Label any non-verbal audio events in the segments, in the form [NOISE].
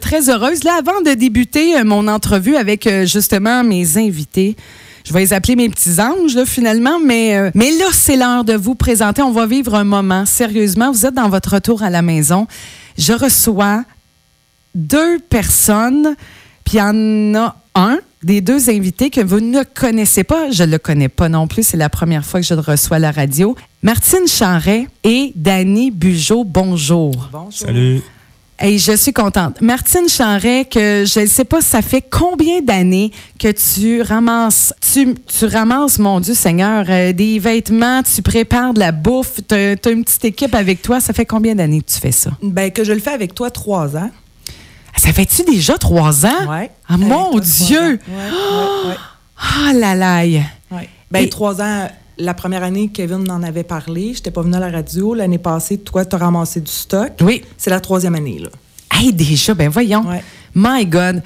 Très heureuse. Là, avant de débuter euh, mon entrevue avec euh, justement mes invités, je vais les appeler mes petits anges, finalement, mais, euh, mais là, c'est l'heure de vous présenter. On va vivre un moment. Sérieusement, vous êtes dans votre retour à la maison. Je reçois deux personnes, puis il y en a un des deux invités que vous ne connaissez pas. Je ne le connais pas non plus. C'est la première fois que je le reçois à la radio. Martine Charret et Dany Bugeaud, bonjour. Bonjour. Salut. Hey, je suis contente. Martine Charret, que je ne sais pas, ça fait combien d'années que tu ramasses, tu, tu ramasses, mon Dieu Seigneur, euh, des vêtements, tu prépares de la bouffe, tu as, une petite équipe avec toi. Ça fait combien d'années que tu fais ça? Ben, que je le fais avec toi trois ans. Ça fait-tu déjà trois ans? Oui. Ah, mon Dieu! Oui, Ah là! oui. Ben, Et- trois ans, la première année, Kevin en avait parlé. Je n'étais pas venue à la radio. L'année passée, toi, tu as ramassé du stock. Oui. C'est la troisième année, là. Hey, déjà, ben voyons. Ouais. My God.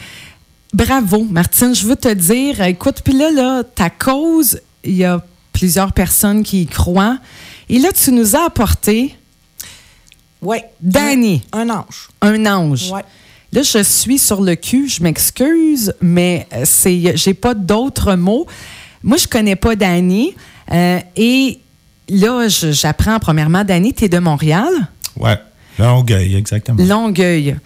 Bravo, Martine. Je veux te dire, écoute, puis là, là, ta cause, il y a plusieurs personnes qui y croient. Et là, tu nous as apporté Oui. Danny, Un ange. un ange. Oui. Là, je suis sur le cul, je m'excuse, mais euh, c'est, j'ai pas d'autres mots. Moi, je connais pas Danny. Euh, et là, j'apprends premièrement, Danny, tu es de Montréal, Ouais. Longueuil, exactement. Longueuil.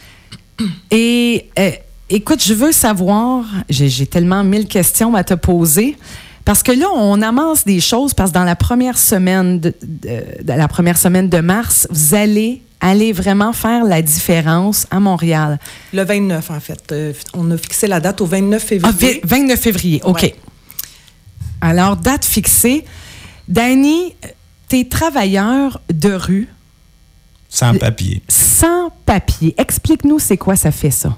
Et euh, écoute, je veux savoir, j'ai, tellement mille questions à te poser. Parce que là, on amasse des choses parce que dans la première semaine de, de- de la première semaine de mars, vous allez aller vraiment faire la différence à Montréal. Le 29, en fait. Euh, on a fixé la date au 29 Ah, février. vi- 29 février, OK. Ouais. Alors, date fixée. Danny, t'es travailleur de rue Sans papier. sans papier. Explique-nous, c'est quoi ça fait ça?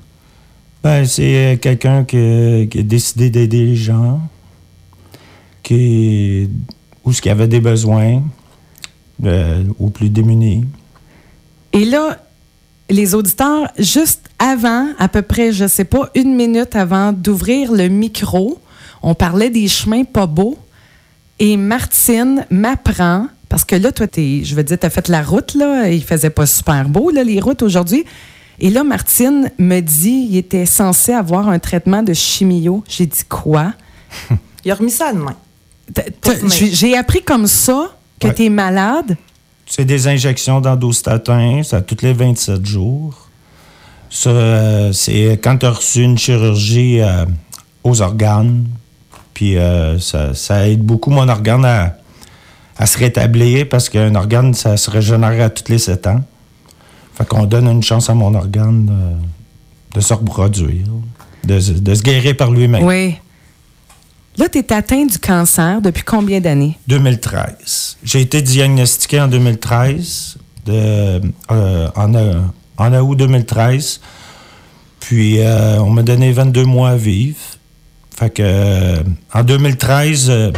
Ben, c'est euh, quelqu'un qui, qui a décidé d'aider les gens, qui, où ce qu'il y avait des besoins, euh, aux plus démunis. Et là, les auditeurs, juste avant, à peu près, je sais pas, une minute avant d'ouvrir le micro, on parlait des chemins pas beaux. Et Martine m'apprend, parce que là, toi, t'es, je veux dire, tu as fait la route, là. Il faisait pas super beau, là, les routes aujourd'hui. Et là, Martine me dit il était censé avoir un traitement de chimio. J'ai dit quoi? [LAUGHS] Il a remis ça à demain. J'ai appris comme ça que Ouais. tu es malade. C'est des injections d'endostatin, ça toutes les 27 jours. Ça, euh, c'est quand tu as reçu une chirurgie euh, aux organes. Puis euh, ça, ça aide beaucoup mon organe à, à se rétablir parce qu'un organe, ça se régénère à tous les 7 ans. Fait qu'on donne une chance à mon organe de, de se reproduire, de, se- de se guérir par lui-même. Oui. Là, tu es atteint du cancer depuis combien d'années? 2013. J'ai été diagnostiqué en 2013, de, euh, en, euh, en août 2013. Puis, euh, on m'a donné 22 mois à vivre. Fait que, euh, en 2013, euh,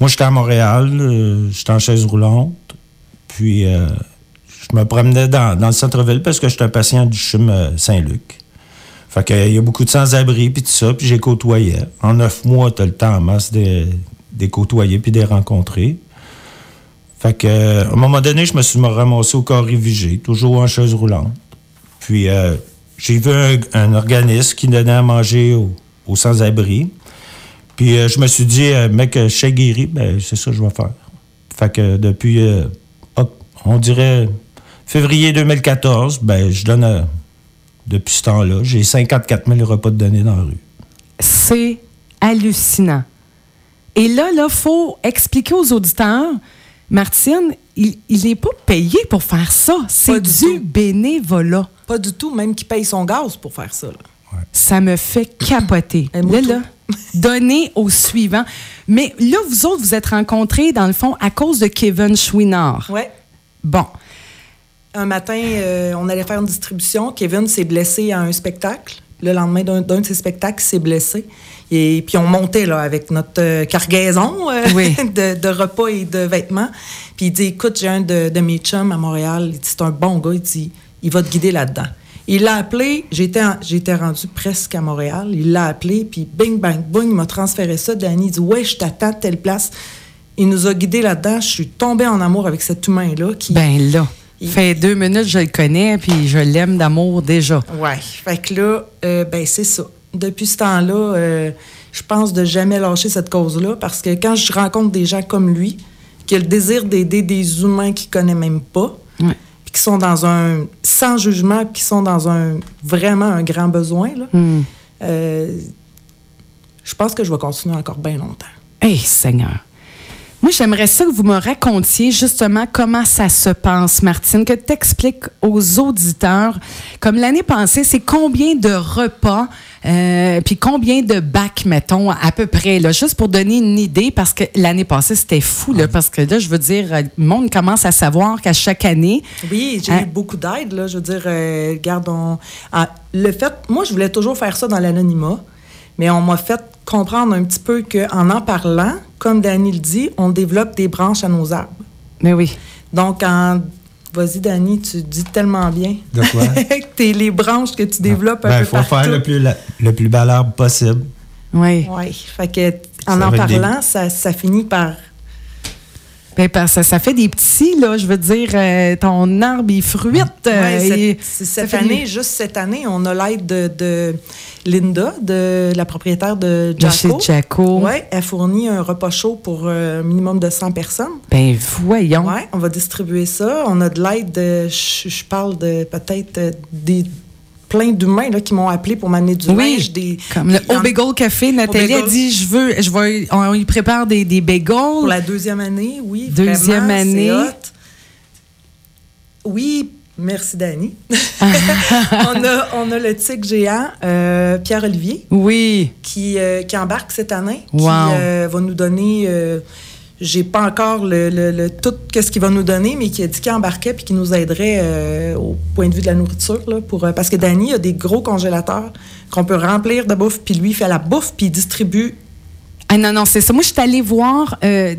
moi, j'étais à Montréal, euh, j'étais en chaise roulante. Puis, je me promenais dans, le centre-ville parce que j'étais un patient du CHUM Saint-Luc. Fait que, il y a beaucoup de sans-abri, puis tout ça, puis j'ai côtoyé. En neuf mois, tu as le temps en masse de, de côtoyer puis de les rencontrer. Fait que, à un moment donné, je me suis ramassé au corps révigé, toujours en chaise roulante. Puis, j'ai vu un, un organisme qui donnait à manger aux, aux sans-abri. Puis, euh, je me suis dit, euh, mec, je suis guéri, ben, c'est ça que je vais faire. Fait que, depuis, euh, hop, on dirait février 2014, ben, je donne, euh, depuis ce temps-là, j'ai 54 000 repas de données dans la rue. C'est hallucinant. Et là, il faut expliquer aux auditeurs, Martine, il n'est pas payé pour faire ça. C'est Pas du, du bénévolat. Pas du tout, même qu'il paye son gaz pour faire ça. là. Ça me fait capoter. [CLEARS THROAT] Là, donner au suivant. Mais là, vous autres, vous êtes rencontrés, dans le fond, à cause de Kevin Chouinard. Ouais. Bon. Un matin, euh, on allait faire une distribution. Kevin s'est blessé à un spectacle. Le lendemain d'un d'un de ses spectacles, il s'est blessé. Et puis on montait là, avec notre euh, cargaison euh, Oui. [LAUGHS] de, de repas et de vêtements. Puis il dit Écoute, j'ai un de, de mes chums à Montréal. Il dit C'est un bon gars. Il dit Il va te guider là-dedans. Il l'a appelé. J'étais j'étais rendu presque à Montréal. Il l'a appelé. Puis bing, bang, boing, il m'a transféré ça. Danny il dit Ouais, je t'attends à telle place. Il nous a guidés là-dedans. Je suis tombée en amour avec cet humain-là qui. Ben là. Il- Fait deux minutes, je le connais, puis je l'aime d'amour déjà. Ouais. Fait que là, euh, ben c'est ça. Depuis ce temps-là, euh, je pense de jamais lâcher cette cause-là parce que quand je rencontre des gens comme lui, qui ont le désir d'aider des humains qu'il connaît même pas, Ouais. Puis qui sont dans un sans jugement, puis qui sont dans un vraiment un grand besoin, là, Hmm. euh, je pense que je vais continuer encore bien longtemps. Hey, Seigneur. Moi, j'aimerais ça que vous me racontiez justement comment ça se passe, Martine, que tu expliques aux auditeurs, comme l'année passée, c'est combien de repas, euh, puis combien de bacs, mettons, à peu près, là, juste pour donner une idée, parce que l'année passée, c'était fou, là, parce que là, je veux dire, euh, le monde commence à savoir qu'à chaque année, Oui, j'ai Hein? eu beaucoup d'aide, là. Je veux dire, euh, regarde, on- ah, le fait, moi, je voulais toujours faire ça dans l'anonymat, mais on m'a fait comprendre un petit peu qu'en en parlant, comme Dani le dit, on développe des branches à nos arbres. mais oui, Donc, en... Vas-y, Dani, tu dis tellement bien. De quoi? [LAUGHS] t'es les branches que tu développes un Ben, peu il faut partout. faire le plus, la- le plus bel arbre possible. oui. Oui, fait que en Ça en des- parlant, ça, ça finit par... Ben, parce que ça fait des petits, là, je veux dire, euh, ton arbre, il fruite. euh, Ouais, cette- et- année, des- juste cette année, on a l'aide de, de Linda, de la propriétaire de de chez Jaco. Jaco. Oui, elle fournit un repas chaud pour euh, un minimum de 100 personnes. Ben, voyons. Oui, on va distribuer ça. On a de l'aide de, je, je parle de peut-être des plein d'humains là, qui m'ont appelé pour m'amener du Oui, linge. Des, Comme le en- Au Bagel Café, Nathalie a dit je veux, je vais, on, y prépare des, des Pour bagels. la deuxième année, oui. Deuxième vraiment, année. hot. Oui, merci Dani. [LAUGHS] on, a, on a le tic géant, euh, Pierre-Olivier, Oui. qui, euh, qui embarque cette année, Wow. qui euh, va nous donner. J'ai pas encore le, tout qu'est-ce qu'il va nous donner, mais qui a dit qu'il embarquait puis qui nous aiderait euh, au point de vue de la nourriture. Là, pour, euh, parce que Danny a des gros congélateurs qu'on peut remplir de bouffe, puis lui il fait la bouffe, puis il distribue. Ah non, non, c'est ça. Moi, je suis allée voir, euh,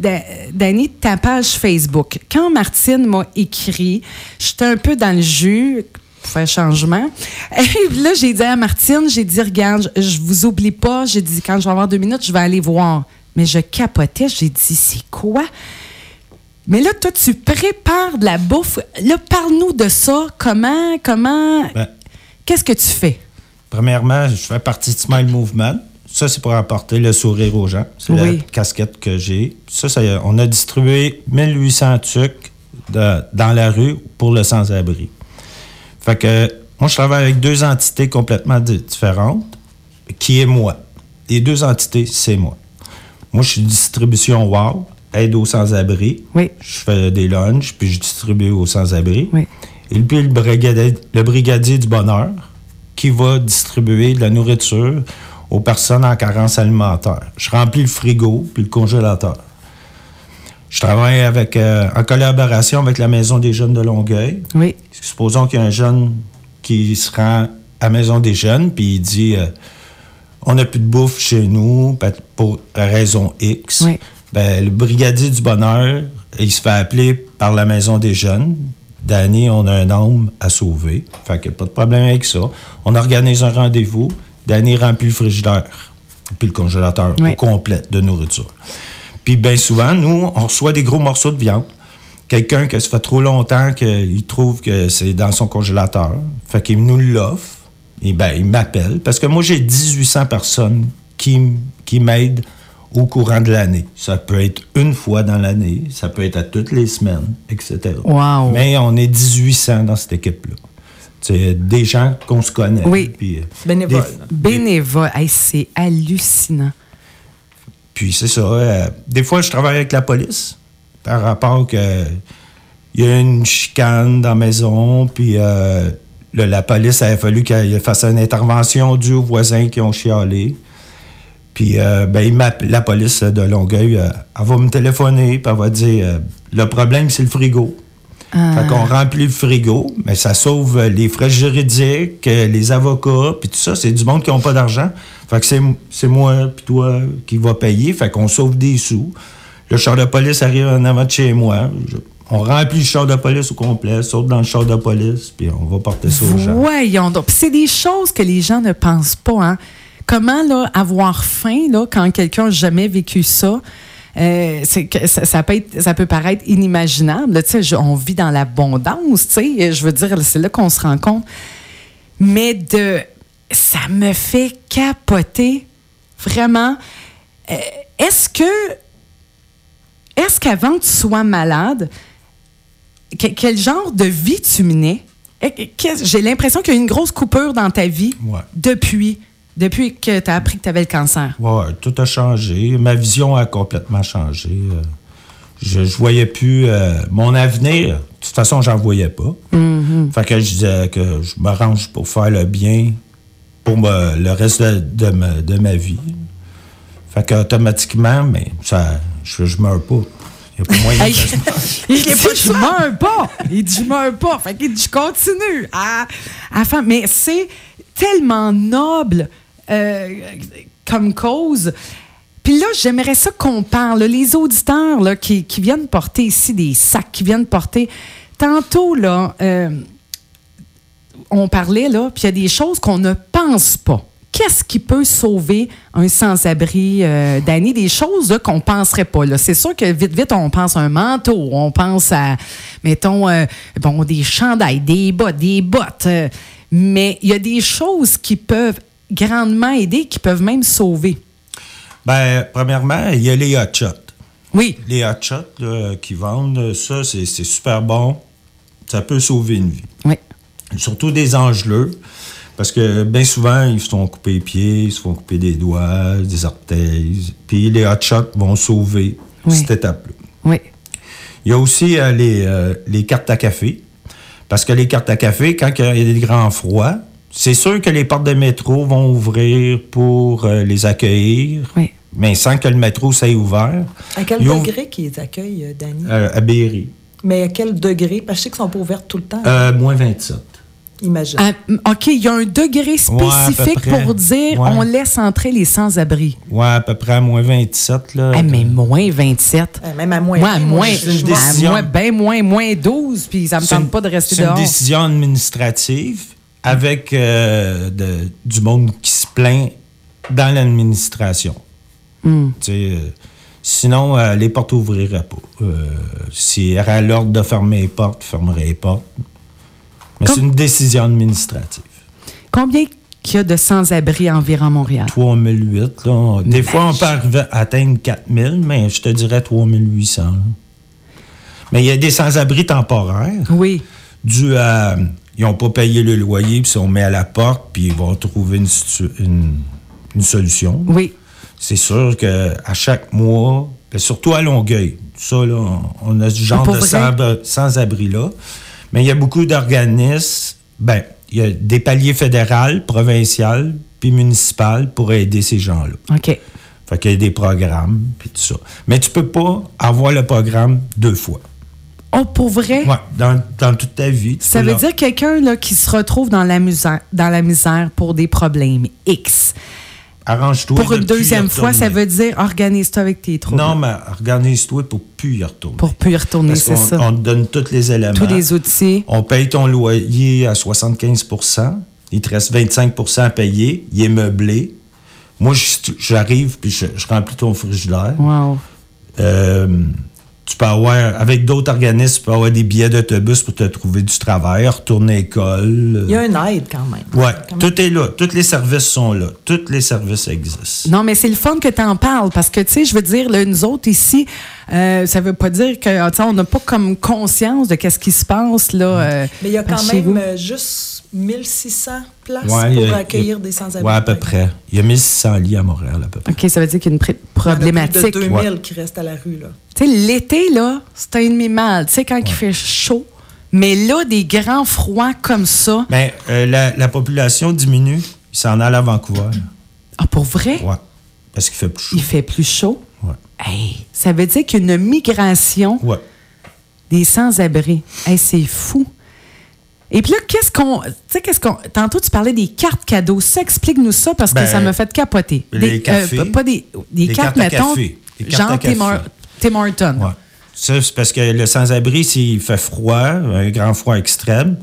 ta page Facebook. Quand Martine m'a écrit, j'étais un peu dans le jus faire changement. [LAUGHS] Et là, j'ai dit à Martine, j'ai dit, regarde, je, je vous oublie pas. J'ai dit, quand je vais avoir deux minutes, je vais aller voir. Mais je capotais. J'ai dit, c'est quoi? Mais là, toi, tu prépares de la bouffe. Là, parle-nous de ça. Comment, comment, Ben, qu'est-ce que tu fais? Premièrement, je fais partie de Smile Movement. Ça, c'est pour apporter le sourire aux gens. C'est Oui. la casquette que j'ai. Ça, ça, on a distribué 1800 trucs de- dans la rue pour le sans-abri. Fait que moi, je travaille avec deux entités complètement di- différentes, qui est moi. Les deux entités, c'est moi. Moi, je suis distribution WOW, aide aux sans-abri. Oui. Je fais des lunchs, puis je distribue aux sans-abri. Oui. Et puis le brigadier, le brigadier du bonheur qui va distribuer de la nourriture aux personnes en carence alimentaire. Je remplis le frigo puis le congélateur. Je travaille avec, euh, en collaboration avec la Maison des jeunes de Longueuil. Oui. Supposons qu'il y a un jeune qui se rend à la Maison des jeunes puis il dit euh, On n'a plus de bouffe chez nous pour raison X. Oui. Ben, le brigadier du bonheur, il se fait appeler par la Maison des jeunes. Danny, on a un homme à sauver. Fait que pas de problème avec ça. On organise un rendez-vous. Danny remplit le frigidaire puis le congélateur Oui. au complet de nourriture. Puis bien souvent, nous, on reçoit des gros morceaux de viande. Quelqu'un que ça fait trop longtemps qu'il trouve que c'est dans son congélateur. Fait qu'il nous l'offre. Et ben, il m'appelle. Parce que moi, j'ai 1800 personnes qui, qui m'aident au courant de l'année. Ça peut être une fois dans l'année, ça peut être à toutes les semaines, etc. Wow. Mais on est 1800 dans cette équipe-là. C'est des gens qu'on se connaît. Oui. Puis, euh, Bénévoles. des- Bénévole. Hey, c'est hallucinant. Puis c'est ça. euh, des fois, je travaille avec la police par rapport que il y a une chicane dans la maison, puis euh, la police avait fallu qu'elle fasse une intervention due aux voisins qui ont chialé. Puis euh, ben, la police de Longueuil, euh, elle va me téléphoner, puis elle va dire euh, le problème, c'est le frigo. Ah. Fait qu'on remplit le frigo, mais ça sauve les frais juridiques, les avocats, puis tout ça. C'est du monde qui n'a pas d'argent. Fait que c'est, c'est moi puis toi qui va payer. Fait qu'on sauve des sous. Le char de police arrive en avant de chez moi. Je- on remplit le char de police au complet, saute dans le char de police, puis on va porter ça aux gens. Voyons donc. C'est des choses que les gens ne pensent pas. Hein? Comment avoir faim quand quelqu'un n'a jamais vécu ça? euh, ça, peut paraître inimaginable. on vit dans l'abondance. Je veux dire, c'est là qu'on se rend compte. Mais de, ça me fait capoter, vraiment. Euh, est-ce que, est-ce qu'avant que tu sois malade, que- quel genre de vie tu menais? J'ai l'impression qu'il y a eu une grosse coupure dans ta vie Ouais. depuis, depuis que tu as appris que tu avais le cancer. Ouais, tout a changé. Ma vision a complètement changé. Euh, Je, je voyais plus euh, mon avenir. De toute façon, j'en voyais pas. Fait que je disais que je m'arrange pour faire le bien pour me- le reste de, de ma, de ma vie. Fait qu'automatiquement, mais ça, je, je meurs pas. Il y a pas moyen Hey, que [LAUGHS] je il dit, je meurs pas. Il dit, je meurs pas. Fait qu'il dit, je continue à, à. Mais c'est tellement noble euh, comme cause. Puis là, j'aimerais ça qu'on parle. Les auditeurs là, qui, qui viennent porter ici des sacs, qui viennent porter. Tantôt, là, euh, on parlait, là, puis il y a des choses qu'on ne pense pas. Qu'est-ce qui peut sauver un sans-abri, euh, Danny? Des choses qu'on ne penserait pas. C'est sûr que vite, vite, on pense à un manteau, on pense à, mettons, euh, bon, des chandails, des bottes, des bottes. euh, mais il y a des choses qui peuvent grandement aider, qui peuvent même sauver. Ben, premièrement, il y a les hot shots. Oui. Les hot shots là, qui vendent, ça, c'est c'est super bon. Ça peut sauver une vie. Oui. Surtout des angeleux. Parce que bien souvent, ils se font couper les pieds, ils se font couper des doigts, des orteils. Puis les hot shots vont sauver Oui. cette étape-là. Oui. Il y a aussi euh, les, euh, les cartes à café. Parce que les cartes à café, quand il y a des grands froids, c'est sûr que les portes de métro vont ouvrir pour euh, les accueillir, Oui. mais sans que le métro soit ouvert. À quel Ils degré qu'ils accueillent, Danny? Euh, à Berry. Mais à quel degré? Parce que je sais qu'ils sont pas ouverts tout le temps. Euh, moins 27. Imagine. Ah, OK, il y a un degré à spécifique pour dire Ouais. on laisse entrer les sans-abri. Ouais, à peu près à moins 27. Là. Ah, mais moins 27. Euh, Même à moins. Moi, à moins, à décision. moins, ben moins, moins 12, puis ça me C'est tente une- pas de rester C'est dehors. une décision administrative avec euh, de- du monde qui se plaint dans l'administration. Hmm. Euh, sinon, euh, les portes n'ouvriraient pas. Euh, S'il y aurait l'ordre de fermer les portes, fermerait les portes. Mais c'est une décision administrative. Combien qu'il y a de sans-abri environ Montréal? 3008, là. Des fois, on peut arriver à atteindre 4000, mais je te dirais 3800. là. Mais il y a des sans-abri temporaires. Oui. dû à. Ils n'ont pas payé le loyer, puis on met à la porte, puis ils vont trouver une, situ- une, une solution. Oui. C'est sûr qu'à chaque mois, ben, surtout à Longueuil, ça, là, on- a ce genre de vrai? sans- sans-abri-là. Mais il y a beaucoup d'organismes, ben, il y a des paliers fédéraux, provinciaux, puis municipaux pour aider ces gens-là. OK. Fait qu'il y a des programmes, puis tout ça. Mais tu peux pas avoir le programme deux fois. Oh, pour vrai? Ouais, dans, dans toute ta vie. Ça veut dire quelqu'un qui se retrouve dans la, misère, dans la misère pour des problèmes X. Arrange-toi. Pour une deuxième fois, ça veut dire organise-toi avec tes troubles. Non, mais organise-toi pour plus y retourner. Pour plus y retourner, c'est ça. On te donne tous les éléments. Tous les outils. On paye ton loyer à 75% Il te reste 25% à payer. Il est meublé. Moi, j'arrive puis je, je remplis ton frigidaire. Wow. Euh, tu peux avoir, avec d'autres organismes, tu peux avoir des billets d'autobus pour te trouver du travail, retourner à l'école. Il y a une aide quand même. Même. tout est là. Tous les services sont là. Tous les services existent. Non, mais c'est le fun que tu en parles parce que, tu sais, je veux dire, là, nous autres ici, euh, ça veut pas dire que, ah, on n'a pas comme conscience de qu'est-ce qui se passe, là. euh, Mais il y a quand même vous. euh, juste 1600 places Ouais, pour a- accueillir des sans-abri. Ouais, à peu près. Il y a 1600 lits à Montréal, à peu près. OK, ça veut dire qu'il y a une pré- Il y en a problématique. plus de 2000 Ouais. qui restent à la rue, là. Tu sais, l'été, là, c'est un demi-mal. Tu sais, quand il fait chaud. Mais là, des grands froids comme ça. Mais euh, la, la population diminue. Ils s'en allent à Vancouver. Ah, pour vrai? Ouais. Parce qu'il fait plus chaud. Il fait plus chaud? Hey, ça veut dire qu'il y a une migration Ouais. des sans-abri. Hey, c'est fou. Et puis là, qu'est-ce qu'on. Tu sais, qu'est-ce qu'on. Tantôt, tu parlais des cartes cadeaux. Ça, explique-nous ça parce que Ben, ça me fait capoter. les Des, cafés. pas des, des Les cartes, cartes mettons. café. Cartes à Tim, café. Hor- Tim Horton. Ouais. Ça, c'est parce que le sans-abri, s'il fait froid, un grand froid extrême,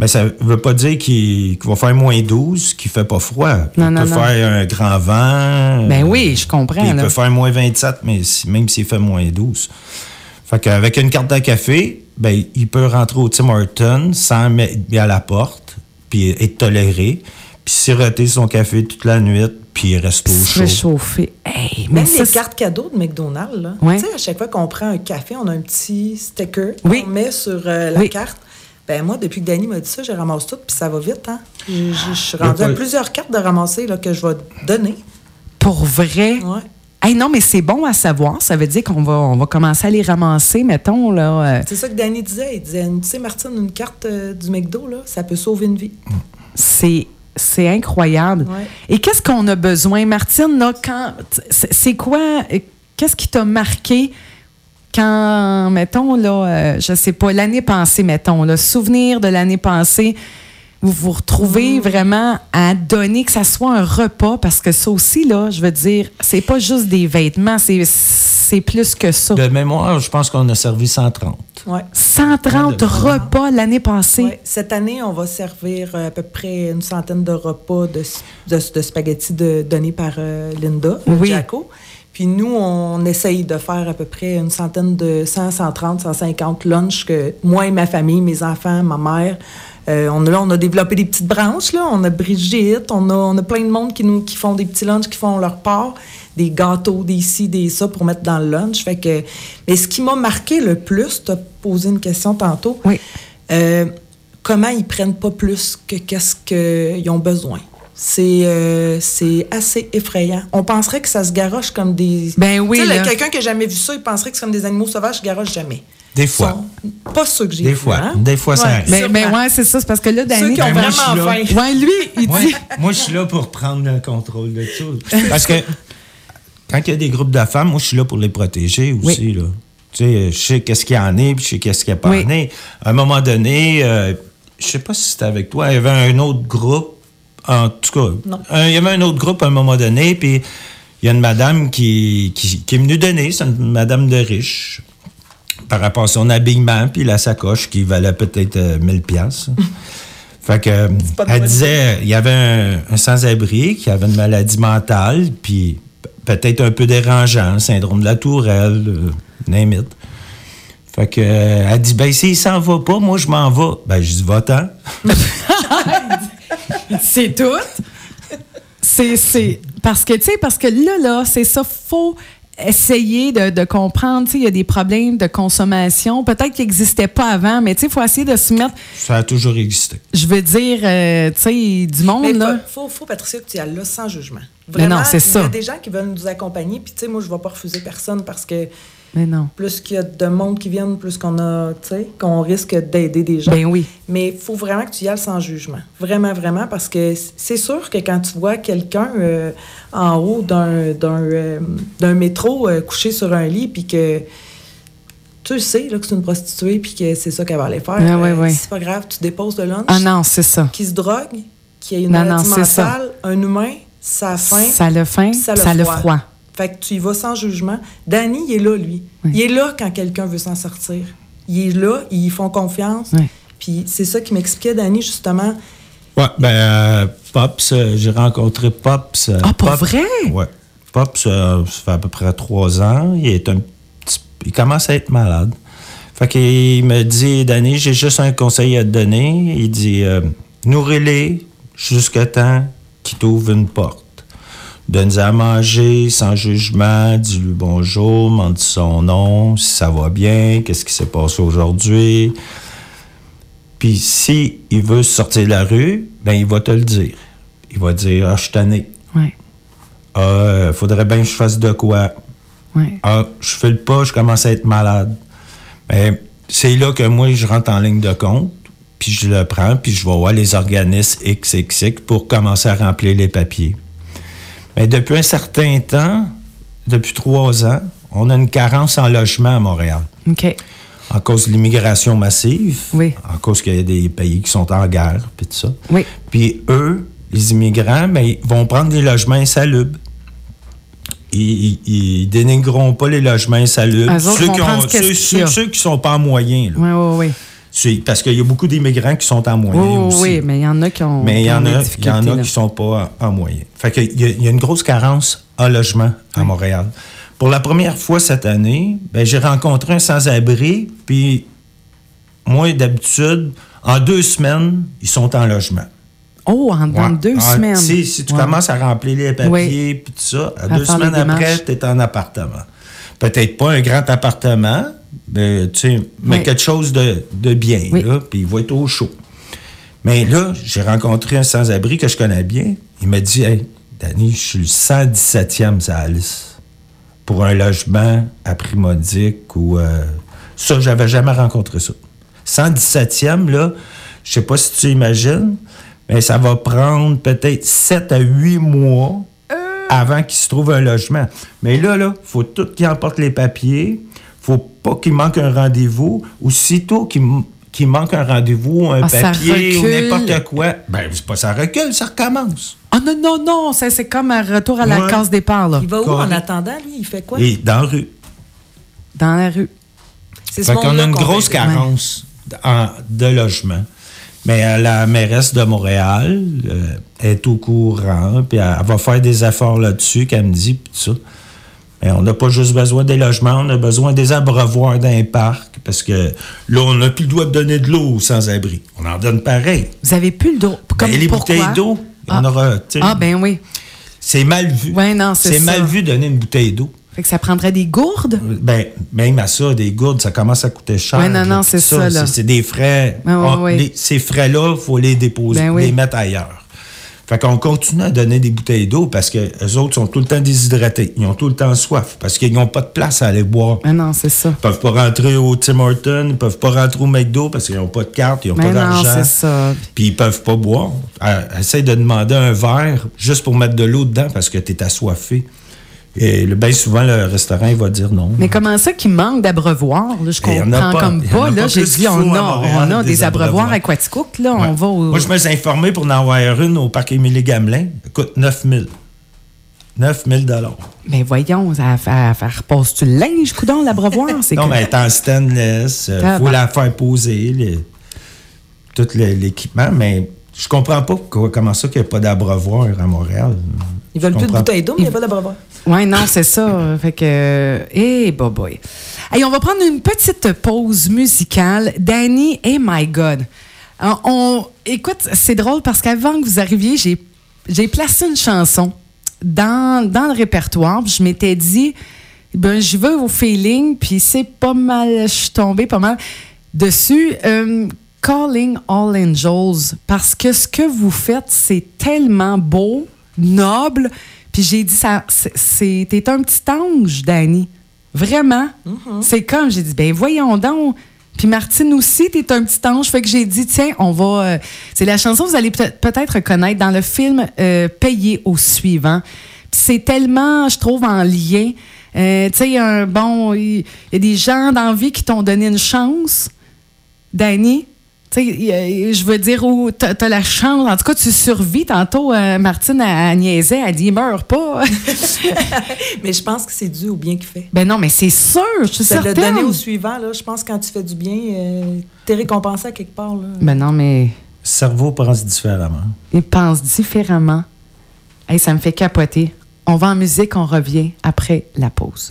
Mais ça veut pas dire qu'il va faire moins 12, qu'il fait pas froid. Non, il non, peut non. faire un grand vent. Ben oui, je comprends, Puis il là. peut faire moins 27, mais si- même s'il fait moins 12. Fait qu'avec une carte de café, ben, il peut rentrer au Tim Hortons sans mettre à la porte, puis être toléré, puis siroter son café toute la nuit, puis il reste au chaud. réchauffer. Hey, mais Même ça, les cartes cadeaux de McDonald's, là. Ouais. Tu sais, à chaque fois qu'on prend un café, on a un petit sticker Oui. qu'on met sur euh, la Oui. carte. Ben moi, depuis que Danny m'a dit ça, je ramasse tout, puis ça va vite, hein. Je, je- je suis Y a rendue à plusieurs cartes de ramasser là, que je vais donner. Pour vrai? Ouais. Hey, non, mais c'est bon à savoir. Ça veut dire qu'on va, on va commencer à les ramasser, mettons, là. euh, C'est ça que Danny disait. Il disait, tu sais, Martine, une carte euh, du McDo, là, ça peut sauver une vie. c'est c'est incroyable. Ouais. Et qu'est-ce qu'on a besoin, Martine, là, quand c'est c'est quoi euh, qu'est-ce qui t'a marqué quand mettons là euh, je sais pas l'année passée mettons le souvenir de l'année passée vous vous retrouvez vraiment à donner que ça soit un repas parce que ça aussi là je veux dire c'est pas juste des vêtements c'est c'est plus que ça. De mémoire, je pense qu'on a servi 130. Ouais. 130 de- repas l'année passée. Ouais. Cette année, on va servir euh, à peu près une centaine de repas de, de, de spaghettis de- donnés par euh, Linda, Oui. Jaco. Puis nous, on essaye de faire à peu près une centaine de 100, 130, 150 lunchs que moi et ma famille, mes enfants, ma mère, euh, on, a, là, on a développé des petites branches. Là. On a Brigitte, on a, on a plein de monde qui, nous, qui font des petits lunchs, qui font leur part, des gâteaux, des ci, des ça pour mettre dans le lunch. Fait que, mais ce qui m'a marqué le plus, tu as posé une question tantôt, Oui. euh, comment ils prennent pas plus que qu'est-ce qu'ils ont besoin. C'est euh, c'est assez effrayant. On penserait que ça se garoche comme des... Ben oui. Quelqu'un qui n'a jamais vu ça, il penserait que c'est comme des animaux sauvages qui garochent jamais. Des fois. Sont pas ceux que j'ai Des fois. hein? Des fois, ça Ouais, arrive. Mais, mais ouais, c'est ça, c'est parce que là, Danny. qui ont Ben, moi, je suis vraiment là. faim. Ouais, lui, il Moi, dit. moi, je suis là pour prendre le contrôle de tout. [LAUGHS] Parce que quand il y a des groupes de femmes, moi, je suis là pour les protéger aussi. Là. Tu sais, je sais qu'est-ce qu'il y en est, puis je sais qu'est-ce qu'il n'y a pas Oui. en est. À un moment donné, euh, je sais pas si c'était avec toi, il y avait un autre groupe, en tout cas, il y avait un autre groupe à un moment donné, puis il y a une madame qui, qui, qui est venue donner, c'est une madame de riche, par rapport à son habillement, puis la sacoche qui valait peut-être euh, 1000 pièces. [LAUGHS] Fait que, euh, elle disait, il y avait un, un sans-abri qui avait une maladie mentale, puis peut-être un peu dérangeant, syndrome de la tourelle, euh, name it. Fait que, euh, elle dit, ben, s'il s'en va pas, moi, je m'en vais. Ben, je dis, va-t'en. [LAUGHS] [LAUGHS] [LAUGHS] C'est tout. C'est, c'est. Parce que, tu sais, parce que là, là, c'est ça, faut essayer de, de comprendre, tu sais, il y a des problèmes de consommation, peut-être qui n'existaient pas avant, mais tu sais, il faut essayer de se mettre, Ça a toujours existé. je veux dire, euh, tu sais, du monde, Mais là. faut, faut, faut, Patricia, que tu y ailles là sans jugement. Mais non, c'est Il y a ça. des gens qui veulent nous accompagner, puis tu sais, moi, je ne vais pas refuser personne parce que Mais non. plus qu'il y a de monde qui viennent, plus qu'on a, tu sais, qu'on risque d'aider des gens. Ben oui. Mais il faut vraiment que tu y ailles sans jugement. Vraiment, vraiment, parce que c'est sûr que quand tu vois quelqu'un euh, en haut d'un, d'un, euh, d'un métro euh, couché sur un lit, puis que tu le sais là, que c'est une prostituée, puis que c'est ça qu'elle va aller faire, Ah, ouais, ouais. c'est pas grave, tu déposes le lunch. Ah non, c'est ça. Qui se drogue, qui a une Non, maladie mentale, un humain, ça a faim. Ça a faim, puis ça a le le froid. froid. Fait que tu y vas sans jugement. Danny, il est là, lui. Oui. Il est là quand quelqu'un veut s'en sortir. Il est là, ils font confiance. Oui. Puis c'est ça qui m'expliquait, Danny, justement. Ouais, ben, euh, Pops, euh, j'ai rencontré Pops. euh, Ah, Pops- vrai? Ouais. Pops, euh, ça fait à peu près trois ans. Il est un petit- Il commence à être malade. Fait qu'il me dit, Danny, j'ai juste un conseil à te donner. Il dit, euh, nourris-les jusqu'à temps qu'il t'ouvre une porte. Donne-lui à manger sans jugement, dis-lui bonjour, demande son nom, si ça va bien, qu'est-ce qui s'est passé aujourd'hui. Puis si il veut sortir de la rue, ben il va te le dire. Il va dire Ah, je suis tanné. Oui. Ah, euh, faudrait bien que je fasse de quoi. Oui. Ah, je fais le pas, je commence à être malade. Mais c'est là que moi, je rentre en ligne de compte, puis je le prends, puis je vais voir les organismes XXX pour commencer à remplir les papiers. Mais depuis un certain temps, depuis trois ans, on a une carence en logement à Montréal. OK. En cause de l'immigration massive, Oui. en cause qu'il y a des pays qui sont en guerre, puis tout ça. Oui. Puis eux, les immigrants, ben, ils vont prendre des logements insalubres. Ils, ils, ils dénigreront pas les logements insalubres. Ceux qui, ont, ceux, ceux- ceux qui sont pas en moyen. là. Oui, oui, oui. Parce qu'il y a beaucoup d'immigrants qui sont en moyen Oh, aussi. oui, mais il y en a qui ont. Mais il y en a, il y en difficultés, a là. qui sont pas en, en moyen. Fait que il y, a, il y a une grosse carence en logement à Montréal. Pour la première fois cette année, ben, j'ai rencontré un sans-abri, puis moi, d'habitude, en deux semaines, ils sont en logement. Oh, en deux Ah, semaines. Si tu Ouais. commences à remplir les papiers Oui. puis tout ça, à deux semaines après, tu es en appartement. Peut-être pas un grand appartement, mais, tu sais, mais Oui. quelque chose de, de bien, Oui. là, puis il va être au chaud. Mais là, j'ai rencontré un sans-abri que je connais bien. Il m'a dit Hey, Danny, je suis le 117e sur la liste pour un logement à prix modique ou. euh, ça, j'avais jamais rencontré ça. 117e, là, je sais pas si tu imagines, mais ça va prendre peut-être 7 à 8 mois avant qu'il se trouve un logement. Mais là, là, faut tout qu'il emporte les papiers. Faut pas qu'il manque un rendez-vous. Aussitôt qu'il manque un rendez-vous, un Ah, papier ou n'importe quoi, ben, c'est pas ça recule, ça recommence. Ah non, non, non, ça, c'est comme un retour à la Ouais. case départ, là. Il va où en attendant, lui? Il fait quoi? Et dans la rue. Dans la rue. C'est ce qu'on a une grosse carence en- de logement. Mais euh, la mairesse de Montréal euh, est au courant, puis elle, elle va faire des efforts là-dessus, qu'elle me dit, puis tout ça. Mais on n'a pas juste besoin des logements, on a besoin des abreuvoirs d'un parc, parce que là, on n'a plus le droit de donner de l'eau aux sans-abri. On en donne pareil. Vous avez plus le. Comme Ben, les pourquoi? bouteilles d'eau, il y en Ah. aura. Ah, ben oui. C'est mal vu. Ouais, non, c'est mal vu de donner une bouteille d'eau. Fait que ça prendrait des gourdes? Ben, même à ça, des gourdes, ça commence à coûter cher. Ouais, non, non, c'est ça, là. C'est des frais. Ouais, ouais, On- ouais. les- ces frais-là, il faut les déposer, Ben oui. les mettre ailleurs. Fait qu'on continue à donner des bouteilles d'eau parce que les autres sont tout le temps déshydratés. Ils ont tout le temps soif parce qu'ils n'ont pas de place à aller boire. Ah non, c'est ça. Ils peuvent pas rentrer au Tim Hortons, ils peuvent pas rentrer au McDo parce qu'ils n'ont pas de carte, ils n'ont Mais pas non, d'argent. c'est ça. Puis ils peuvent pas boire. Euh, essaye de demander un verre juste pour mettre de l'eau dedans parce que tu es assoiffé. Et le- bien souvent, le restaurant, il va dire non. Mais comment ça qu'il manque d'abreuvoirs? Je a comprends pas. comme pas. Là, j'ai dit, on a, Montréal, on a des des abreuvoirs aquatiques. Là, Ouais. on va au... Moi, je me suis informé pour en avoir une au parc Émilie Gamelin. Ça coûte 9 000. 9 000 Mais voyons, ça, ça, ça repose-tu le linge, coudon, l'abreuvoir? [LAUGHS] C'est Non, que- mais elle est en stainless. Il Ah, faut la faire poser, les- tout l'équipement. Mais je comprends pas comment ça qu'il n'y a pas d'abreuvoir à Montréal. Ils veulent plus de bouteilles d'eau, mais il n'y a pas d'abreuvoir. Oui, non, c'est ça. [LAUGHS] fait que. Eh, boy, boy. Hey, on va prendre une petite pause musicale. Danny et My God. Alors, on, écoute, c'est drôle parce qu'avant que vous arriviez, j'ai, j'ai placé une chanson dans, dans le répertoire. Je m'étais dit, ben, je vais au feeling, puis c'est pas mal, je suis tombée pas mal dessus. Euh, Calling All Angels, parce que ce que vous faites, c'est tellement beau, noble. Puis j'ai dit, t'es un petit ange, Danny. Vraiment. C'est comme, j'ai dit, ben voyons donc. Puis Martine aussi, t'es un petit ange. Fait que j'ai dit, tiens, on va. euh, c'est la chanson que vous allez peut- peut-être reconnaître dans le film euh, Payé au suivant. Puis c'est tellement, je trouve, en lien. Euh, tu sais, un bon, il il y, a des gens dans la vie qui t'ont donné une chance. Danny, tu sais, il y a- je veux dire, où t'as as la chance. En tout cas, tu survis. Tantôt, euh, Martine, elle, elle niaisait, elle dit, meurs pas. [LAUGHS] Mais je pense que c'est dû au bien qu'il fait. ben non, mais c'est sûr, je suis Ça l'a certaine. donné au suivant, là. Je pense que quand tu fais du bien, euh, t'es récompensé à quelque part, là. Ben non, mais Le cerveau pense différemment. il pense différemment. Hey, ça me fait capoter. On va en musique, on revient après la pause.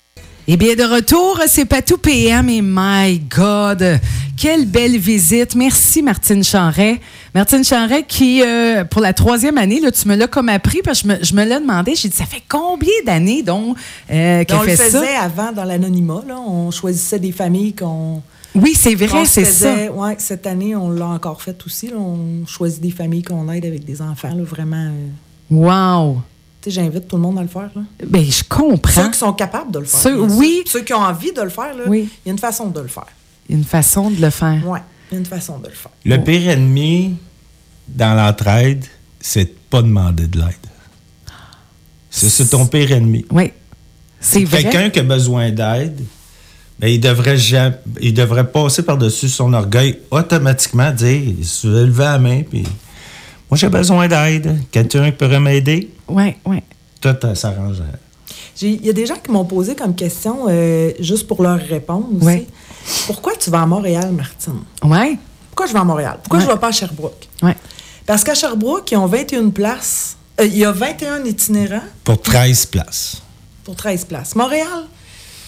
Eh bien, de retour, c'est Patou PM et My God, quelle belle visite. Merci, Martine Chanret. Martine Chanret qui, euh, pour la troisième année, là, tu me l'as comme appris parce que je me, je me l'ai demandé. J'ai dit, ça fait combien d'années donc euh, qu'elle on le fait ça? faisait avant dans l'anonymat, là. On choisissait des familles qu'on. Oui, c'est vrai, c'est ça. Ouais, cette année, on l'a encore fait aussi. là. On choisit des familles qu'on aide avec des enfants, là, vraiment. euh, Wow. J'invite tout le monde à le faire, là. Ben, je comprends. Ceux qui sont capables de le faire. Ceux- bien oui. Ceux qui ont envie de le faire, là, Oui. il y a une façon de le faire. Il y a une façon de le faire. Ouais, il y a une façon de le faire. Le pire ennemi dans l'entraide, c'est de pas demander de l'aide. C'est c'est ton pire ennemi. Oui. C'est vrai. Quelqu'un qui a besoin d'aide, ben, il devrait jamais, il devrait passer par-dessus son orgueil automatiquement, dire, se lever la main, puis moi j'ai besoin d'aide. Quelqu'un qui pourrait m'aider, Oui, oui. tout euh, s'arrange. J'ai- Il y a des gens qui m'ont posé comme question, euh, juste pour leur répondre aussi. Ouais. Pourquoi tu vas à Montréal, Martine? Oui. pourquoi je vais à Montréal? Pourquoi Ouais. je ne vais pas à Sherbrooke? Ouais. Parce qu'à Sherbrooke, ils ont 21 places. Euh, il y a 21 itinérants Pour 13 places. pour 13 places. Montréal,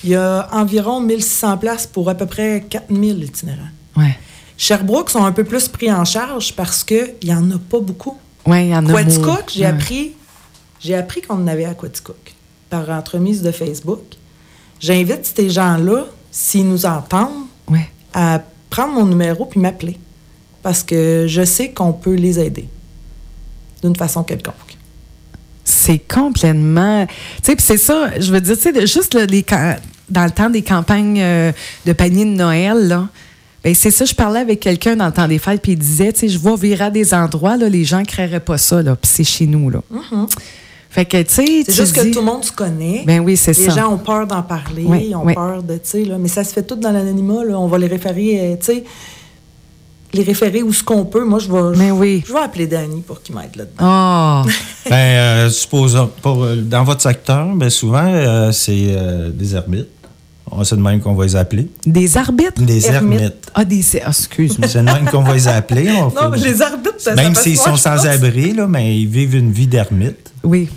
il y a environ 1600 places pour à peu près 4000 itinérants. Ouais. Sherbrooke sont un peu plus pris en charge parce qu'il n'y en a pas beaucoup. Ouais, il y en a Quaticook, moins. j'ai Ouais. appris, j'ai appris qu'on en avait à Quaticook par entremise de Facebook. J'invite ces gens-là, s'ils nous entendent, Ouais. à prendre mon numéro puis m'appeler. Parce que je sais qu'on peut les aider d'une façon quelconque. C'est complètement. Tu sais, puis c'est ça, je veux dire, tu sais, juste les, dans le temps des campagnes euh, de panier de Noël, là. Ben, c'est ça, je parlais avec quelqu'un dans le temps des fêtes, puis il disait, tu sais, je vois virer à des endroits, là, les gens ne créeraient pas ça, là, puis c'est chez nous, là. Fait que, tu sais, Mm-hmm. C'est juste dis- que tout le monde se connaît. Ben oui, c'est les ça. gens ont peur d'en parler, Oui, ils ont oui. peur de, tu sais, là, mais ça se fait tout dans l'anonymat, là. On va les référer, euh, tu sais, les référer où ce qu'on peut. Moi, je vais, Mais oui. je vais appeler Danny pour qu'il m'aide là-dedans. Ah, [LAUGHS] Ben, euh, supposons, pour, euh, dans votre secteur, ben souvent, euh, c'est euh, des ermites. On sait de même qu'on va les appeler. des arbitres? Des Ermites. ermites. Ah, des. ah, excuse-moi. C'est de même qu'on va les appeler. On [LAUGHS] Non, mais les arbitres, ça Même s'ils sont sans abri, là, mais ils vivent une vie d'ermite. Oui.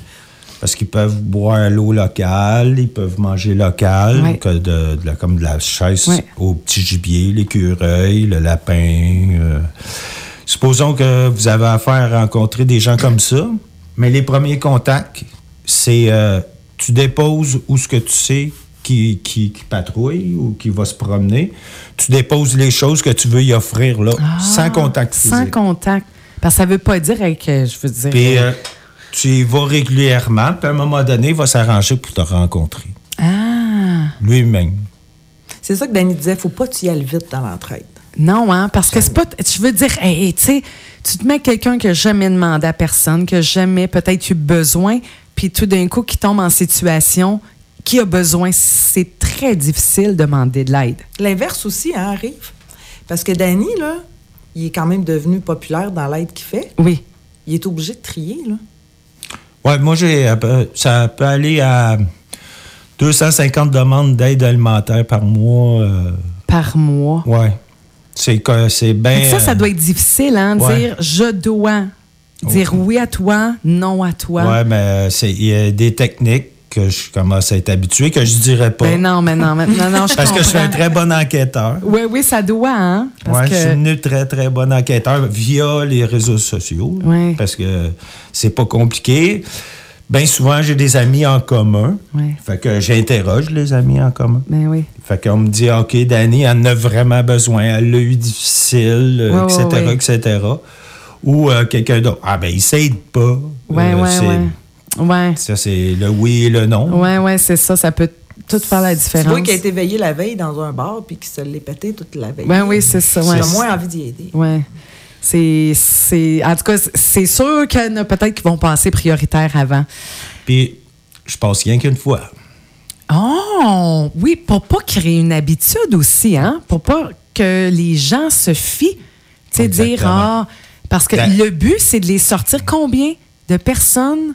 Parce qu'ils peuvent boire l'eau locale, ils peuvent manger local, Ouais. que de, de la- comme de la chaise au petit gibier, l'écureuil, le lapin. euh. Supposons que vous avez affaire à rencontrer des gens comme ça, mais les premiers contacts, c'est euh, tu déposes où ce que tu sais qui, qui, qui patrouille ou qui va se promener. Tu déposes les choses que tu veux y offrir là, Ah, sans contact physique. Sans contact. Parce que ça veut pas dire avec, euh, je veux dire. Puis euh, tu y vas régulièrement, puis à un moment donné, il va s'arranger pour te rencontrer. Ah, Lui-même. C'est ça que Danny disait, faut pas que tu y ailles vite dans l'entraide. non, hein, parce que c'est pas. Je veux dire, hey, hey, tu sais, tu te mets quelqu'un qui n'a jamais demandé à personne, qui n'a jamais peut-être eu besoin, puis tout d'un coup, qui tombe en situation qui a besoin, c'est très difficile de demander de l'aide. L'inverse aussi hein, arrive. Parce que Danny, là, il est quand même devenu populaire dans l'aide qu'il fait. Oui. Il est obligé de trier, là. Ouais, moi, j'ai, euh, ça peut aller à 250 demandes d'aide alimentaire par mois. euh, Par mois. ouais. C'est, que- c'est bien. Ça, ça doit être difficile, hein, ouais. dire je dois. Dire oui à toi, non à toi. Ouais, mais c'est, il y a des techniques que je commence à être habitué, que je dirais pas. Ben non, mais non, mais non, non, je [LAUGHS] parce que je suis un très bon enquêteur. Oui, oui, ça doit, hein? Parce Ouais, que... je suis devenu très, très bon enquêteur via les réseaux sociaux. Ouais. Parce que c'est pas compliqué. Bien souvent, j'ai des amis en commun. Ouais. Fait que j'interroge les amis en commun. Ben oui. Fait qu'on me dit, OK, Dani, elle en a vraiment besoin. Elle l'a eu difficile, euh, Ouais, etc., ouais. etc. Ou euh, quelqu'un d'autre. Ah, ben, il s'aide pas. Euh, c'est- ouais. Ça, c'est le oui et le non. Ouais, ouais, c'est ça. Ça peut tout faire la Tu différence. vois qu'il a été veillé la veille dans un bar puis qu'il se l'est pété toute la veille. Ben oui, c'est ça. Ouais. J'ai moins envie d'y aider. Ouais. C'est, c'est, en tout cas, c'est sûr qu'il y en a peut-être qui vont passer prioritaire avant. Puis, je passe rien qu'une fois. Oh, oui, pour pas créer une habitude aussi, hein? Pour pas que les gens se fient. Tu sais, dire, ah, parce que Ben- le but, c'est de les sortir. Combien de personnes,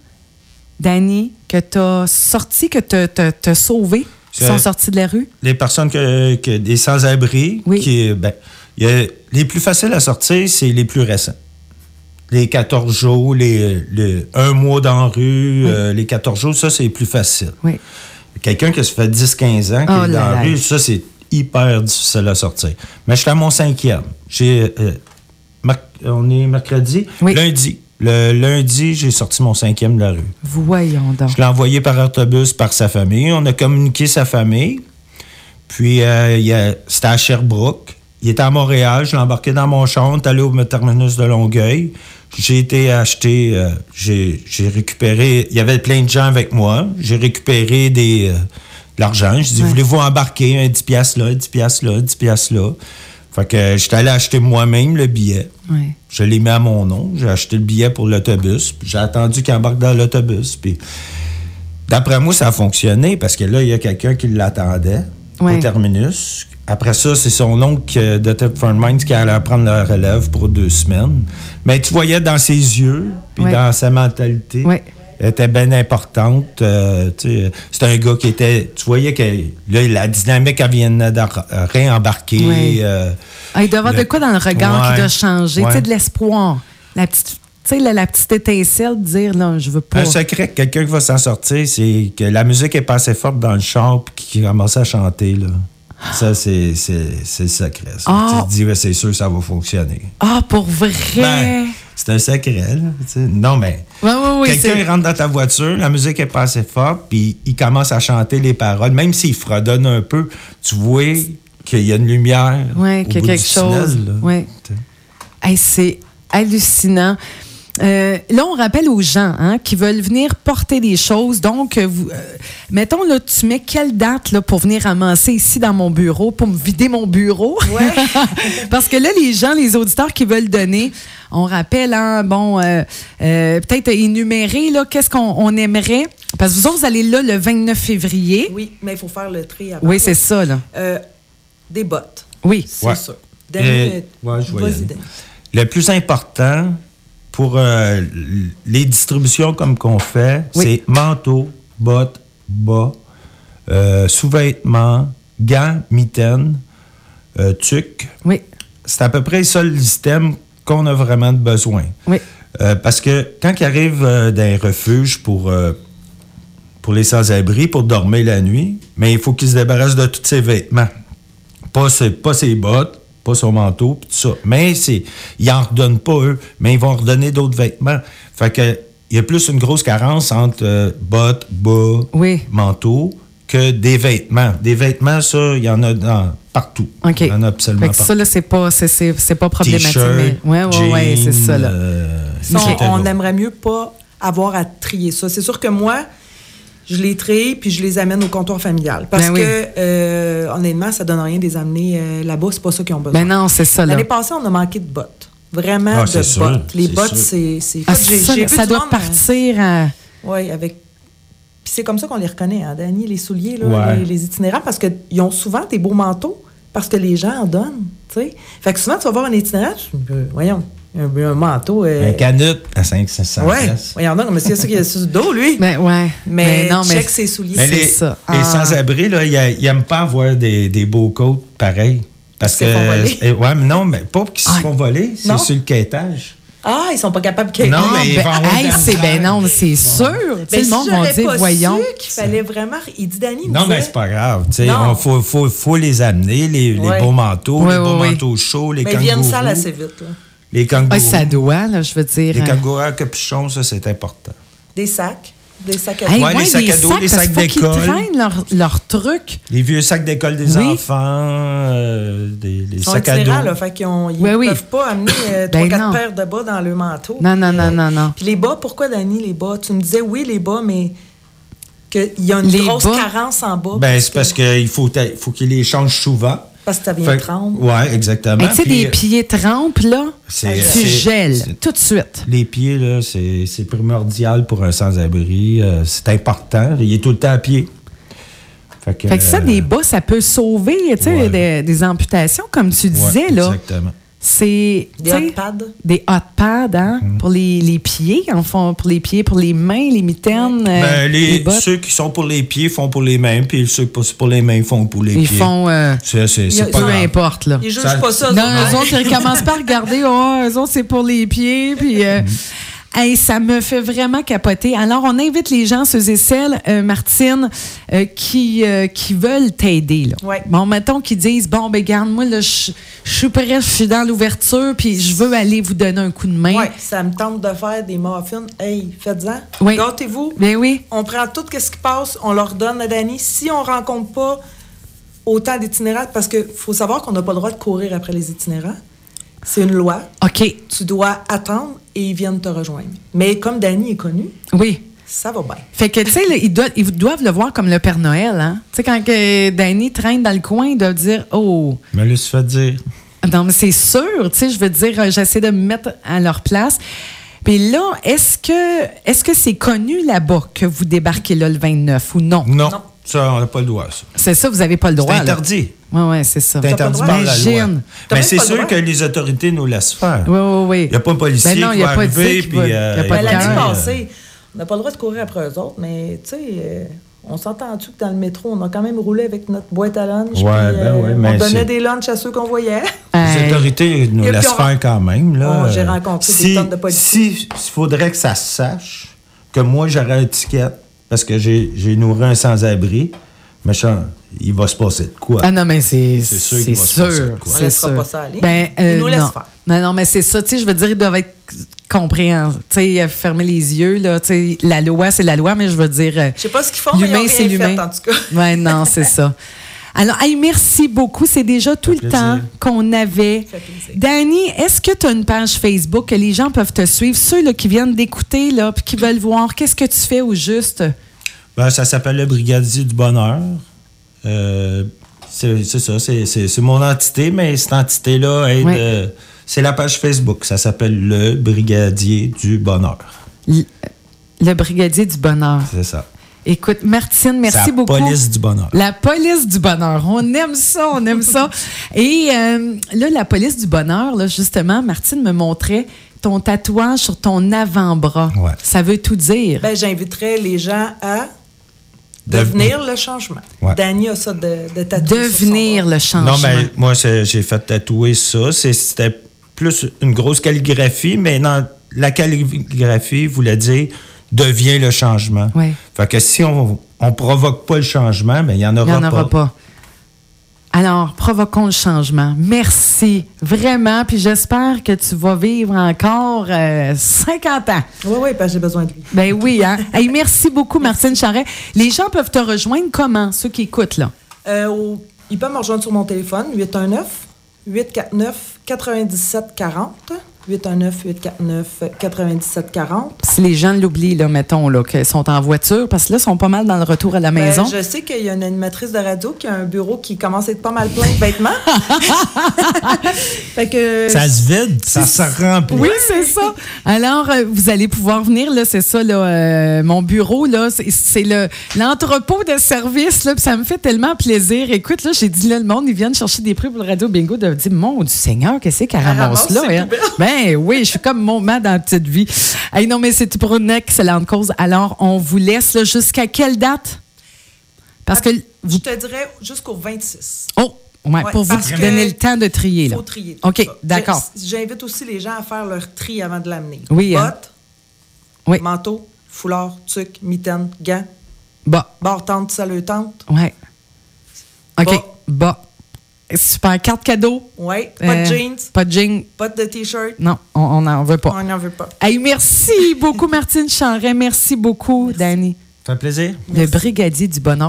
Dani, que tu as sorti, que tu as sauvé, qui sont sortis de la rue? les personnes que, que des sans-abri, Oui. qui, ben, y a- les plus faciles à sortir, c'est les plus récents. Les 14 jours, les, le- un mois dans la rue, euh, les 14 jours, ça, c'est plus facile. Oui. Quelqu'un qui se fait 10-15 ans, qui Oh est dans la rue, ça, c'est hyper difficile à sortir. Mais je suis à mon cinquième. J'ai, euh, on est mercredi? Oui. Lundi. Le lundi, j'ai sorti mon cinquième de la rue. Voyons donc. Je l'ai envoyé par autobus par sa famille. On a communiqué sa famille. Puis, euh, c'était à Sherbrooke. Il était à Montréal. Je l'ai embarqué dans mon char. On est allé au terminus de Longueuil. J'ai été acheter. euh, j'ai j'ai récupéré. Il y avait plein de gens avec moi. J'ai récupéré des, euh, de l'argent. Je dis Ouais. Voulez-vous embarquer? Un 10$ piastres là, 10$ piastres là, 10$ piastres là Fait que euh, j'étais allé acheter moi-même le billet. Je l'ai mis à mon nom. J'ai acheté le billet pour l'autobus. J'ai attendu qu'il embarque dans l'autobus. Puis, d'après moi, ça a fonctionné parce que là, il y a quelqu'un qui l'attendait Ouais. au terminus. Après ça, c'est son oncle euh, de Thetford Mines qui allait prendre la relève pour deux semaines. Mais tu voyais dans ses yeux, puis Ouais. dans sa mentalité, était bien importante. euh, c'est un gars qui était. Tu voyais que là, la dynamique, elle vient de réembarquer. Oui. euh, Ah, il doit avoir de quoi dans le regard Ouais. qui doit changer. Ouais. de l'espoir. La petite, tu sais, la, la petite étincelle de dire, non, je veux pas. Un secret que quelqu'un qui va s'en sortir, c'est que la musique est pas assez forte dans le char puis qu'il commence à chanter. Là. Ça, c'est c'est- c'est le secret. ça. Ah. Tu te dis, ouais, c'est sûr, ça va fonctionner. Ah, pour vrai? Ben, c'est un secret. Là, tu sais. non, mais oui, oui. quelqu'un rentre dans ta voiture, la musique est pas assez forte, puis il commence à chanter les paroles. Même s'il fredonne un peu, tu vois qu'il y a une lumière. Oui, qu'il y a quelque chose. Oui. Hey, c'est hallucinant. Euh, là, on rappelle aux gens hein, qui veulent venir porter des choses. Donc, euh, vous, euh, mettons, là, tu mets quelle date là, pour venir ramasser ici dans mon bureau, pour me vider mon bureau? [LAUGHS] Parce que là, les gens, les auditeurs qui veulent donner, on rappelle, hein, bon, euh, euh, peut-être énumérer, là, qu'est-ce qu'on on aimerait. Parce que vous autres, vous allez là le 29 février. Oui, mais il faut faire le tri avant. Oui, c'est ça, là. Euh, des bottes, Oui. c'est Ouais. sûr. Euh, ouais, je. Le plus important pour euh, les distributions comme qu'on fait, Oui. c'est manteau, bottes, bas, euh, sous-vêtements, gants, mitaines, euh. Oui. C'est à peu près ça le système qu'on a vraiment de besoin. Oui. Euh, parce que quand ils arrivent euh, dans un refuge pour, pour les sans-abri, pour dormir la nuit, mais il faut qu'ils se débarrassent de tous ses vêtements. Pas ses, pas ses bottes, pas son manteau, pis tout ça. Mais c'est, ils en redonnent pas, eux, mais ils vont redonner d'autres vêtements. Fait que il y a plus une grosse carence entre euh, bottes, bas, Oui. manteau, que des vêtements. Des vêtements, ça, il y en a dans, partout. OK. Il y en a absolument Fait que partout. ça, là, c'est pas, c'est, c'est, c'est pas problématique. Ouais, ouais, ouais, c'est jeans, ça, là. euh, Ça, on- on, aimerait mieux pas avoir à trier ça. C'est sûr que moi, je les trie puis je les amène au comptoir familial. Parce Ben oui. que, euh, honnêtement, ça donne rien de les amener euh, là-bas. C'est pas ça qu'ils ont besoin. Ben non, c'est ça, là. L'année passée, on a manqué de bottes. Vraiment Ah, de sûr, bottes. Les bottes, c'est. c'est- Ah, ça, doit monde, partir à... euh, Oui, avec. Puis c'est comme ça qu'on les reconnaît, hein, Dani, les souliers, là, Ouais. les, les itinérants, parce qu'ils ont souvent des beaux manteaux, parce que les gens en donnent. tu sais. Fait que souvent, tu vas voir un itinérant, tu euh, voyons, un, un manteau. euh, Un canut à 500 Ouais, voyons donc, mais c'est ça qui est sur le dos, lui. Ben, ouais. mais, non, mais check ses souliers. Mais C'est les, ça. les Ah. sans-abri, là, ils n'aiment pas avoir des, des beaux coats pareils. Parce Ils que. se euh, ouais, mais non, mais pas qu'ils se Ah. font voler, c'est Non. sur le quêtage. Ah, ils sont pas capables de Non, Ah, mais ils ben, vont avoir hey, c'est ben non, c'est sûr. Tu sais, Ben, le monde va dire, pas voyons. su qu'il fallait vraiment. Il dit me Non, mais c'est pas grave. Il Non. faut, faut, faut les amener, les, beaux manteaux, Ouais, les beaux manteaux chauds, les Mais ils kangourous. viennent sales assez vite. Là. Les kangourous. Ah, ça doit, là, je veux dire. les euh, kangourous à capuchon, ça, c'est important. Des sacs? Des sacs à Hey, Ouais, les sacs des à dos, sacs, les d'école. traînent leurs leur trucs. Les vieux sacs d'école des Oui. enfants, euh, des, les Ils sont sacs à dos. là. Fait qu'ils ils Oui, oui. peuvent pas amener euh, Ben trois, quatre non. paires de bas dans le manteau. Non, non, non, euh, non, non. Puis les bas, pourquoi, Dani, les bas? Tu me disais, oui, les bas, mais qu'il y a une Les grosse bas? carence en bas. Ben, c'est parce qu'il faut, faut qu'ils les changent souvent. Parce que ça vient Fait- tremble. Ouais, exactement. Mais tu sais, des pieds trempes, là, tu gèles tout de suite. Les pieds, là, c'est c'est primordial pour un sans-abri. euh, c'est important. Il est tout le temps à pied. Fait que, Fait que ça, euh, des bas, ça peut sauver, tu sais, Ouais. des, des amputations, comme tu ouais, disais, là. Exactement. C'est. Des hot pads? Des hot pads, hein, Mm-hmm. pour les, les pieds, en fond, pour les pieds, pour les mains, les mitaines, euh, Ben, les, les bottes. ceux qui sont pour les pieds font pour les mains, puis ceux qui sont pour les mains font pour les Ils pieds. font. euh, C'est c'est- Il y c'est a- pas peu grave. importe, là. Ils jugent Ça- pas ça. Non, eux eux autres, ils commencent par regarder, oh, eux autres, c'est pour les pieds, puis... euh, hey, ça me fait vraiment capoter. Alors, on invite les gens, ceux et celles, euh, Martine, euh, qui, euh, qui veulent t'aider. Ouais. Bon, mettons qu'ils disent, bon, ben garde, moi, là, je suis prêt, je suis dans l'ouverture, puis je veux aller vous donner un coup de main. Ouais, ça me tente de faire des muffins. Hey, faites-en. Oui. Gâtez-vous. Ben oui. On prend tout ce qui passe, on leur donne à Dani. Si on rencontre pas autant d'itinérants, parce qu'il faut savoir qu'on n'a pas le droit de courir après les itinérants. C'est une loi. OK. Tu dois attendre et ils viennent te rejoindre. Mais comme Dani est connu, Oui. ça va bien. Fait que, tu sais, ils, doivent, ils doivent le voir comme le Père Noël, hein? Tu sais, quand que Danny traîne dans le coin, ils doivent dire, oh... Me le fait dire. Non, mais c'est sûr, tu sais, je veux dire, euh, j'essaie de me mettre à leur place. Puis là, est-ce que est-ce que c'est connu là-bas que vous débarquez là le 29 ou non? Non, Non. Ça, on n'a pas le droit, ça. C'est ça, vous n'avez pas le C'est droit. là. interdit. Oui, oui, c'est ça. C'est interdit par la loi. Mais c'est sûr que les autorités nous laissent faire. Oui, oui, oui. Il n'y a pas un policier Ben non, qui y a va pas de arriver puis va- y a euh, pas Ben, de L'année passée, On n'a pas le droit de courir après eux autres, mais tu sais, euh, on s'entend-tu que dans le métro, on a quand même roulé avec notre boîte à lunch. puis, Ouais, ben ouais, mais on donnait c'est- des lunchs à ceux qu'on voyait? Les autorités nous laissent on- faire quand même. Là. Oh, j'ai rencontré des si, tonnes de policiers. Si il faudrait que ça se sache que moi j'aurais un ticket parce que j'ai nourri un sans-abri, méchant, il va se passer de quoi? Ah non, mais c'est C'est sûr c'est qu'il va se passer de sûr. quoi? On C'est laissera sûr. pas ça aller. Ben, Ils euh, nous laissent non. faire. Non, non, mais c'est ça, tu sais, je veux dire, ils doivent être compréhensifs. Tu sais, fermer les yeux, là, tu sais, la loi, c'est la loi, mais je veux dire... euh, Je sais pas ce qu'ils font, mais ils L'humain, ont c'est rien fait, en tout cas. Ouais, non, c'est [LAUGHS] ça. Alors, hey, merci beaucoup. C'est déjà tout le plaisir. temps qu'on avait. Danny, est-ce que tu as une page Facebook que les gens peuvent te suivre? Ceux là, qui viennent d'écouter, là, puis qui veulent voir, qu'est-ce que tu fais au juste? Ben, ça s'appelle le Brigadier du Bonheur. Euh, c'est c'est ça, c'est- c'est c'est mon entité, mais cette entité-là aide. Ouais. euh, c'est la page Facebook. Ça s'appelle le Brigadier du Bonheur. Le brigadier du bonheur. C'est ça. Écoute, Martine, merci C'est la beaucoup. police du bonheur. La police du bonheur. On aime ça, on aime ça. [LAUGHS] Et euh, là, la police du bonheur, là, justement, Martine me montrait ton tatouage sur ton avant-bras. Ouais. Ça veut tout dire. Ben, j'inviterais les gens à Devenir. le changement. Ouais. Dany a ça de, de tatouer sur son Devenir le changement. Non, mais moi, j'ai fait tatouer ça. C'était plus une grosse calligraphie, mais dans la calligraphie voulait dire deviens le changement. Ouais. Fait que si on ne provoque pas le changement, ben, il n'y en Il aura n'y en pas. aura pas. Alors, provoquons le changement. Merci, vraiment. Puis j'espère que tu vas vivre encore euh, 50 ans. Oui, oui, parce que j'ai besoin de lui. Ben oui, hein? [LAUGHS] Hey, merci beaucoup, Martine Charret. Les gens peuvent te rejoindre comment, ceux qui écoutent, là? Euh, au- il peut me rejoindre sur mon téléphone, 819-849-9740. 819-849-9740. Si les gens l'oublient, là, mettons, là, qu'ils sont en voiture, parce que là, ils sont pas mal dans le retour à la Ben, maison. je sais qu'il y a une animatrice de radio qui a un bureau qui commence à être pas mal plein de vêtements. [LAUGHS] fait que. Ça se vide, ça se remplit. Oui, c'est ça. Alors, euh, vous allez pouvoir venir, là, c'est ça, là, euh, mon bureau, là, c'est- le l'entrepôt de service, là, puis ça me fait tellement plaisir. Écoute, là, j'ai dit, là, le monde, ils viennent chercher des prix pour le Radio Bingo, de dire, mon du Seigneur, qu'est-ce qu'elle Elle ramasse là? hein? poubelles. Ben oui, je suis comme mon man dans la petite vie. Hey, non, mais c'est pour une excellente cause. Alors, on vous laisse, jusqu'à quelle date? Parce que, vous, Je te dirais jusqu'au 26. oh, ouais, Ouais, pour vous donner le temps de trier, Il là. faut trier. OK, d'accord. J'invite aussi les gens à faire leur tri avant de l'amener. Oui, hein. Bottes, Oui. manteau, foulard, tuc, mitaine, gants, Bah, barre tente, salut tente. ouais. OK, Bas. Super. Carte cadeau. Ouais, pas Euh, de jeans, Pas de jeans. pas de t-shirt. Non, on n'en veut pas. On n'en veut pas. Hey, merci beaucoup, Martine Charret. Merci beaucoup, Danny. Ça fait plaisir. Le brigadier du bonheur.